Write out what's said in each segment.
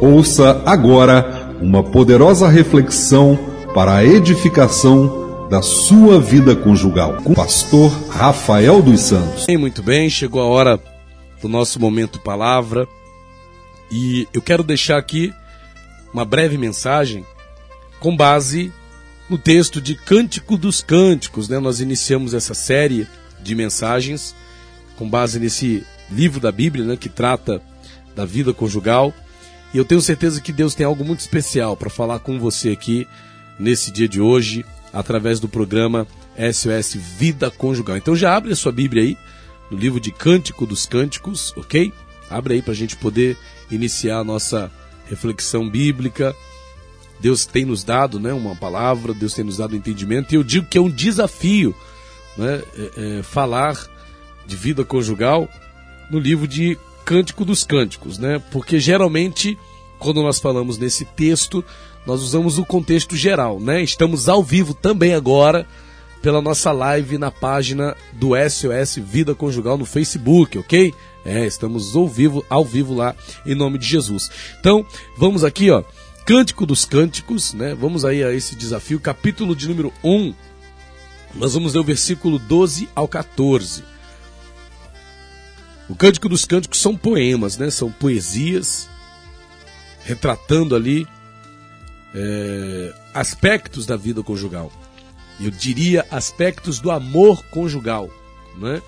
Ouça agora uma poderosa reflexão para a edificação da sua vida conjugal com o pastor Rafael dos Santos. Bem, muito bem, chegou a hora do nosso momento palavra e eu quero deixar aqui uma breve mensagem com base no texto de Cântico dos Cânticos, né? Nós iniciamos essa série de mensagens com base nesse livro da Bíblia, né, que trata da vida conjugal. E eu tenho certeza que Deus tem algo muito especial para falar com você aqui nesse dia de hoje, através do programa SOS Vida Conjugal. Então já abre a sua Bíblia aí, no livro de Cântico dos Cânticos, ok? Abre aí para a gente poder iniciar a nossa reflexão bíblica. Deus tem nos dado né, uma palavra, Deus tem nos dado um entendimento, e eu digo que é um desafio né, é, é, falar de vida conjugal no livro de Cântico dos Cânticos, né? Porque geralmente, quando nós falamos nesse texto, nós usamos o contexto geral, né? Estamos ao vivo também agora pela nossa live na página do SOS Vida Conjugal no Facebook, ok? É, estamos ao vivo, ao vivo lá, em nome de Jesus. Então, vamos aqui, ó, Cântico dos Cânticos, né? Vamos aí a esse desafio, capítulo de número 1. Nós vamos ler o versículo 12 ao 14. O Cântico dos Cânticos são poemas, né? São poesias retratando ali é, aspectos da vida conjugal. Eu diria aspectos do amor conjugal, né?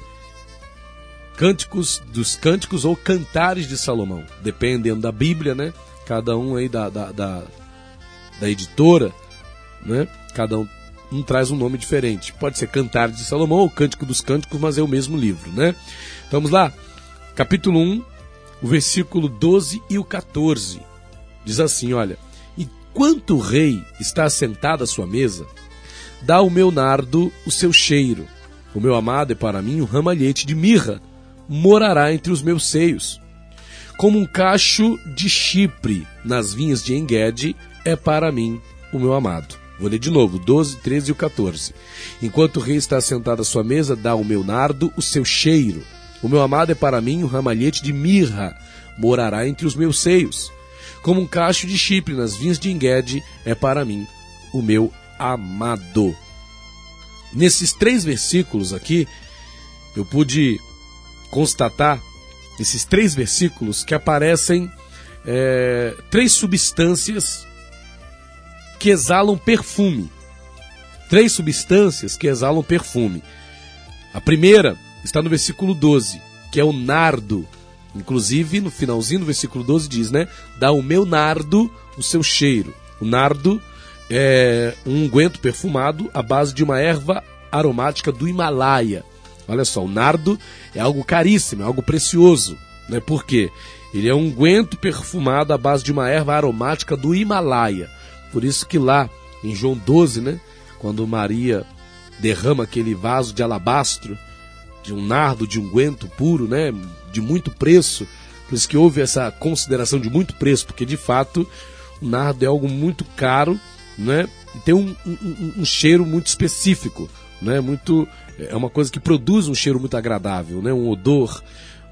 Cânticos dos Cânticos ou Cantares de Salomão, dependendo da Bíblia, né? Cada um aí da, da, da, da editora, né? Cada um, um traz um nome diferente. Pode ser Cantares de Salomão ou Cântico dos Cânticos, mas é o mesmo livro, né? Vamos lá capítulo 1, o versículo 12 e o 14. Diz assim: Olha, enquanto o rei está sentado à sua mesa, dá ao meu nardo o seu cheiro. O meu amado é para mim um ramalhete de mirra, morará entre os meus seios. Como um cacho de chipre nas vinhas de Engede é para mim o meu amado. Vou ler de novo, 12, 13 e o 14. Enquanto o rei está sentado à sua mesa, dá ao meu nardo o seu cheiro. O meu amado é para mim um ramalhete de mirra, morará entre os meus seios. Como um cacho de chipre nas vinhas de Engede é para mim o meu amado. Nesses três versículos aqui, eu pude constatar, nesses três versículos, que aparecem é, três substâncias que exalam perfume. Três substâncias que exalam perfume. A primeira está no versículo 12, que é o nardo. Inclusive, no finalzinho do versículo 12 diz, né? Dá o meu nardo o seu cheiro. O nardo é um unguento perfumado à base de uma erva aromática do Himalaia. Olha só, o nardo é algo caríssimo, é algo precioso. Né? Por quê? Ele é um unguento perfumado à base de uma erva aromática do Himalaia. Por isso que lá, em João 12, né? Quando Maria derrama aquele vaso de alabastro de um nardo, de unguento puro, né, de muito preço. Por isso que houve essa consideração de muito preço, porque de fato o nardo é algo muito caro, né, e tem um, um, um cheiro muito específico, né, muito é uma coisa que produz um cheiro muito agradável, né, um odor,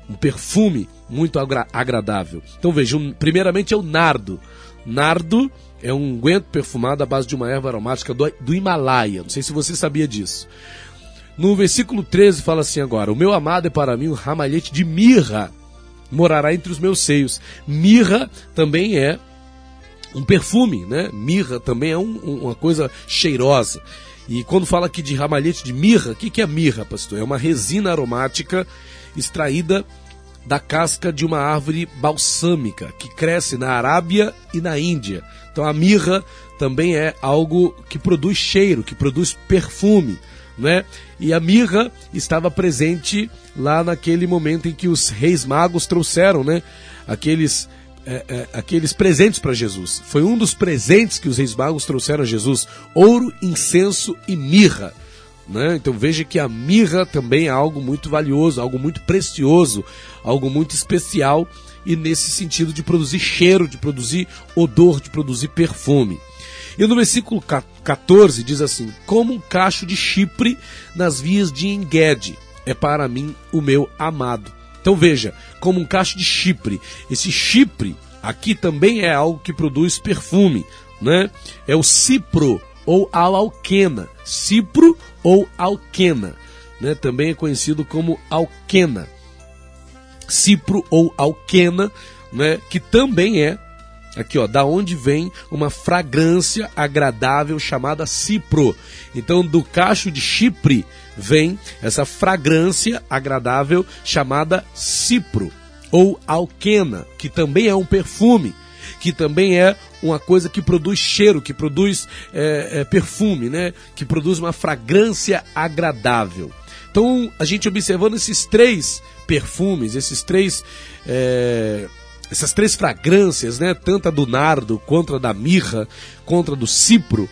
um perfume muito agra agradável. Então vejam, primeiramente é o nardo. Nardo é um unguento perfumado à base de uma erva aromática do, do Himalaia. Não sei se você sabia disso. No versículo 13 fala assim agora: O meu amado é para mim um ramalhete de mirra, morará entre os meus seios. Mirra também é um perfume, né? Mirra também é um, uma coisa cheirosa. E quando fala aqui de ramalhete de mirra, o que, que é mirra, pastor? É uma resina aromática extraída da casca de uma árvore balsâmica que cresce na Arábia e na Índia. Então a mirra também é algo que produz cheiro, que produz perfume né? E a mirra estava presente lá naquele momento em que os reis magos trouxeram, né? Aqueles é, é, aqueles presentes para Jesus. Foi um dos presentes que os reis magos trouxeram a Jesus: ouro, incenso e mirra. Né? Então veja que a mirra também é algo muito valioso, algo muito precioso, algo muito especial e nesse sentido de produzir cheiro, de produzir odor, de produzir perfume. E no versículo 14 diz assim: Como um cacho de chipre nas vias de Engede, é para mim o meu amado. Então veja, como um cacho de chipre. Esse chipre, aqui também é algo que produz perfume, né? É o cipro ou alquena, cipro ou alquena, né? Também é conhecido como alquena, cipro ou alquena, né? Que também é Aqui, ó, da onde vem uma fragrância agradável chamada cipro. Então, do cacho de Chipre vem essa fragrância agradável chamada cipro ou alquena, que também é um perfume, que também é uma coisa que produz cheiro, que produz é, é, perfume, né? Que produz uma fragrância agradável. Então, a gente observando esses três perfumes, esses três é, essas três fragrâncias, né, tanto a do nardo, quanto a da mirra, contra do cipro,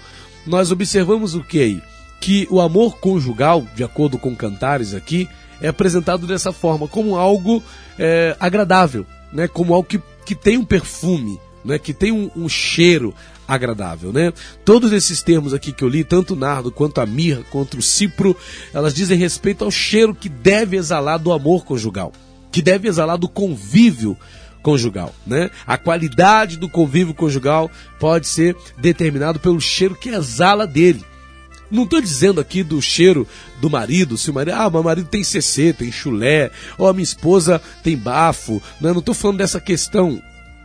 nós observamos o que aí? Que o amor conjugal, de acordo com Cantares aqui, é apresentado dessa forma, como algo é, agradável, né, como algo que, que tem um perfume, né, que tem um, um cheiro agradável, né? Todos esses termos aqui que eu li, tanto o nardo quanto a mirra, quanto o cipro, elas dizem respeito ao cheiro que deve exalar do amor conjugal, que deve exalar do convívio conjugal, né? A qualidade do convívio conjugal pode ser determinado pelo cheiro que exala dele. Não estou dizendo aqui do cheiro do marido, se o marido, ah, meu marido tem CC, tem chulé, ou a minha esposa tem bafo, né? não estou falando dessa questão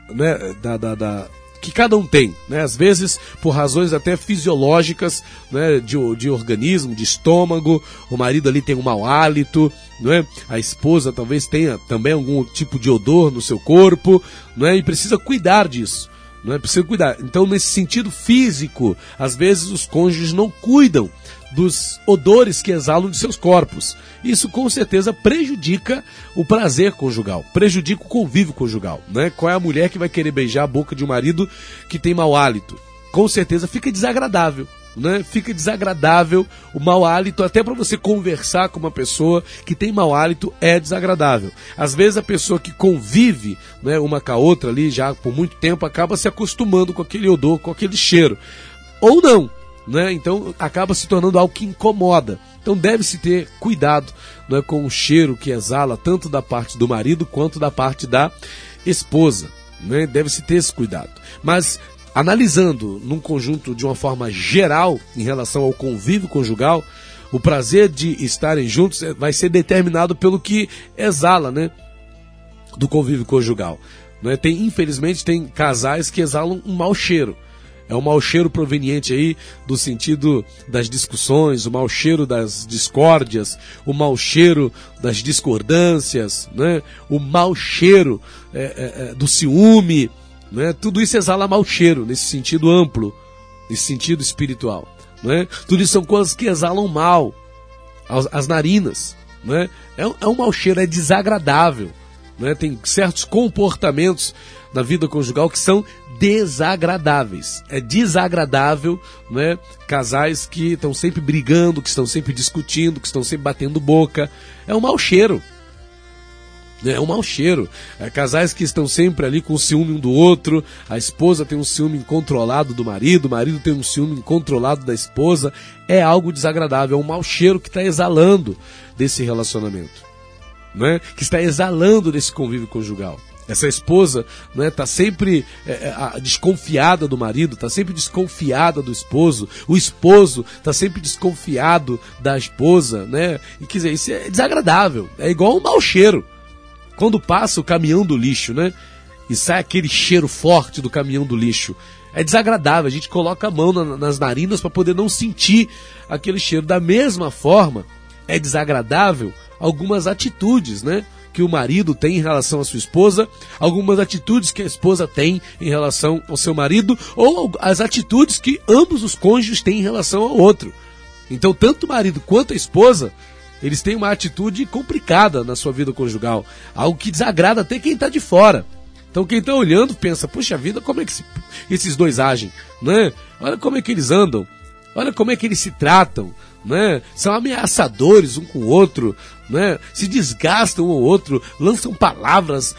né, da, da, da que cada um tem, né? Às vezes por razões até fisiológicas, né? De, de organismo, de estômago, o marido ali tem um mau hálito, não é? A esposa talvez tenha também algum tipo de odor no seu corpo, não é? E precisa cuidar disso. Não é preciso cuidar. Então, nesse sentido físico, às vezes os cônjuges não cuidam dos odores que exalam de seus corpos. Isso com certeza prejudica o prazer conjugal, prejudica o convívio conjugal. Né? Qual é a mulher que vai querer beijar a boca de um marido que tem mau hálito? Com certeza fica desagradável. Né? Fica desagradável o mau hálito, até para você conversar com uma pessoa que tem mau hálito é desagradável. Às vezes a pessoa que convive né, uma com a outra ali já por muito tempo acaba se acostumando com aquele odor, com aquele cheiro. Ou não, né? Então acaba se tornando algo que incomoda. Então deve-se ter cuidado né, com o cheiro que exala tanto da parte do marido quanto da parte da esposa. Né? Deve-se ter esse cuidado. Mas analisando num conjunto de uma forma geral em relação ao convívio conjugal, o prazer de estarem juntos é, vai ser determinado pelo que exala, né, do convívio conjugal. Né? Tem, infelizmente, tem casais que exalam um mau cheiro. É o mau cheiro proveniente aí do sentido das discussões, o mau cheiro das discórdias, o mau cheiro das discordâncias, né? o mau cheiro é, é, é, do ciúme. Né? Tudo isso exala mau cheiro, nesse sentido amplo, nesse sentido espiritual. Né? Tudo isso são coisas que exalam mal, as, as narinas. Né? É, é um mau cheiro, é desagradável. Né? Tem certos comportamentos na vida conjugal que são desagradáveis. É desagradável, né? Casais que estão sempre brigando, que estão sempre discutindo, que estão sempre batendo boca. É um mau cheiro. É um mau cheiro. É, casais que estão sempre ali com ciúme um do outro. A esposa tem um ciúme incontrolado do marido, o marido tem um ciúme incontrolado da esposa. É algo desagradável, é um mau cheiro que está exalando desse relacionamento. Né? Que está exalando desse convívio conjugal. Essa esposa né, tá sempre é, é desconfiada do marido, está sempre desconfiada do esposo, o esposo está sempre desconfiado da esposa, né? E quer dizer, isso é desagradável, é igual um mau cheiro. Quando passa o caminhão do lixo, né? E sai aquele cheiro forte do caminhão do lixo. É desagradável, a gente coloca a mão na, nas narinas para poder não sentir aquele cheiro. Da mesma forma, é desagradável algumas atitudes, né? que o marido tem em relação à sua esposa, algumas atitudes que a esposa tem em relação ao seu marido, ou as atitudes que ambos os cônjuges têm em relação ao outro. Então, tanto o marido quanto a esposa, eles têm uma atitude complicada na sua vida conjugal, algo que desagrada até quem está de fora. Então quem está olhando pensa, puxa vida, como é que esses dois agem, né? Olha como é que eles andam, olha como é que eles se tratam, né? São ameaçadores um com o outro, né? Se desgastam um ao outro, lançam palavras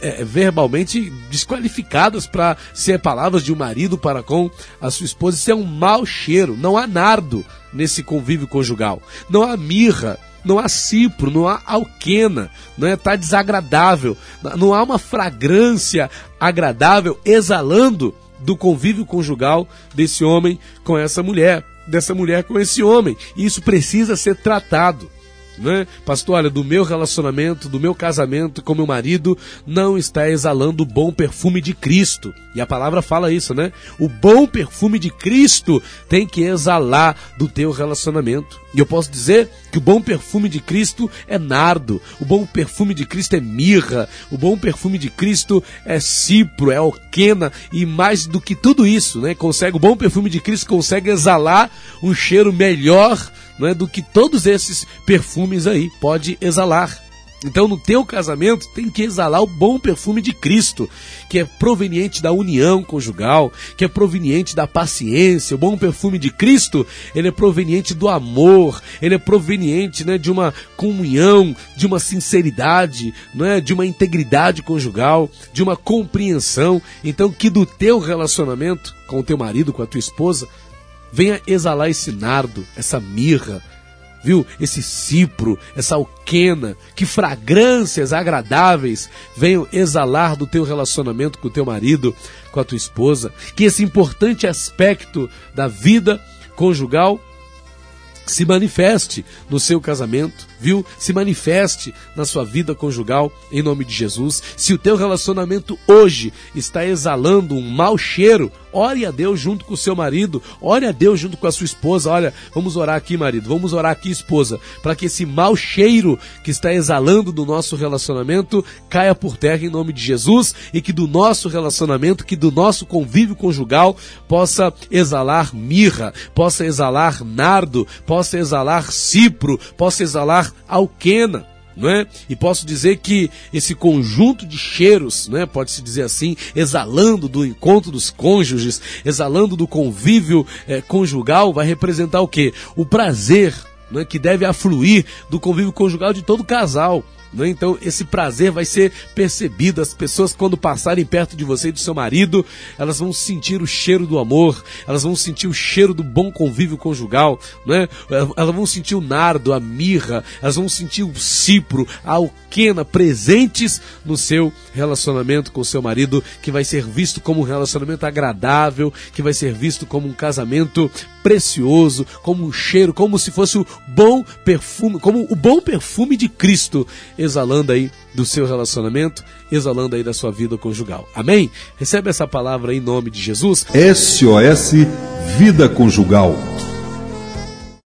é, verbalmente desqualificadas para ser palavras de um marido para com a sua esposa. Isso é um mau cheiro. Não há nardo nesse convívio conjugal. Não há mirra não há cipro, não há alquena, não é? Tá desagradável, não há uma fragrância agradável exalando do convívio conjugal desse homem com essa mulher, dessa mulher com esse homem. E isso precisa ser tratado né? Pastor, olha, do meu relacionamento, do meu casamento com meu marido, não está exalando o bom perfume de Cristo. E a palavra fala isso, né? O bom perfume de Cristo tem que exalar do teu relacionamento. E eu posso dizer que o bom perfume de Cristo é nardo, o bom perfume de Cristo é mirra, o bom perfume de Cristo é cipro, é alquena e mais do que tudo isso, né? Consegue o bom perfume de Cristo consegue exalar um cheiro melhor não é, do que todos esses perfumes aí pode exalar. Então, no teu casamento, tem que exalar o bom perfume de Cristo, que é proveniente da união conjugal, que é proveniente da paciência. O bom perfume de Cristo, ele é proveniente do amor, ele é proveniente né, de uma comunhão, de uma sinceridade, não é, de uma integridade conjugal, de uma compreensão. Então, que do teu relacionamento com o teu marido, com a tua esposa, Venha exalar esse nardo, essa mirra, viu? Esse cipro, essa alquena, que fragrâncias agradáveis venham exalar do teu relacionamento com o teu marido, com a tua esposa, que esse importante aspecto da vida conjugal se manifeste no seu casamento, viu? Se manifeste na sua vida conjugal, em nome de Jesus. Se o teu relacionamento hoje está exalando um mau cheiro, ore a Deus junto com o seu marido, ore a Deus junto com a sua esposa. Olha, vamos orar aqui, marido, vamos orar aqui, esposa, para que esse mau cheiro que está exalando do nosso relacionamento caia por terra em nome de Jesus e que do nosso relacionamento, que do nosso convívio conjugal possa exalar mirra, possa exalar nardo, possa exalar cipro, possa exalar alquena não é? E posso dizer que esse conjunto de cheiros, né, pode-se dizer assim, exalando do encontro dos cônjuges, exalando do convívio é, conjugal, vai representar o quê? O prazer né, que deve afluir do convívio conjugal de todo casal. Né? Então, esse prazer vai ser percebido. As pessoas, quando passarem perto de você e do seu marido, elas vão sentir o cheiro do amor, elas vão sentir o cheiro do bom convívio conjugal, né? elas vão sentir o nardo, a mirra, elas vão sentir o cipro, a alquena presentes no seu relacionamento com o seu marido, que vai ser visto como um relacionamento agradável, que vai ser visto como um casamento precioso, como um cheiro, como se fosse o bom perfume, como o bom perfume de Cristo exalando aí do seu relacionamento, exalando aí da sua vida conjugal. Amém? Recebe essa palavra em nome de Jesus. SOS Vida Conjugal.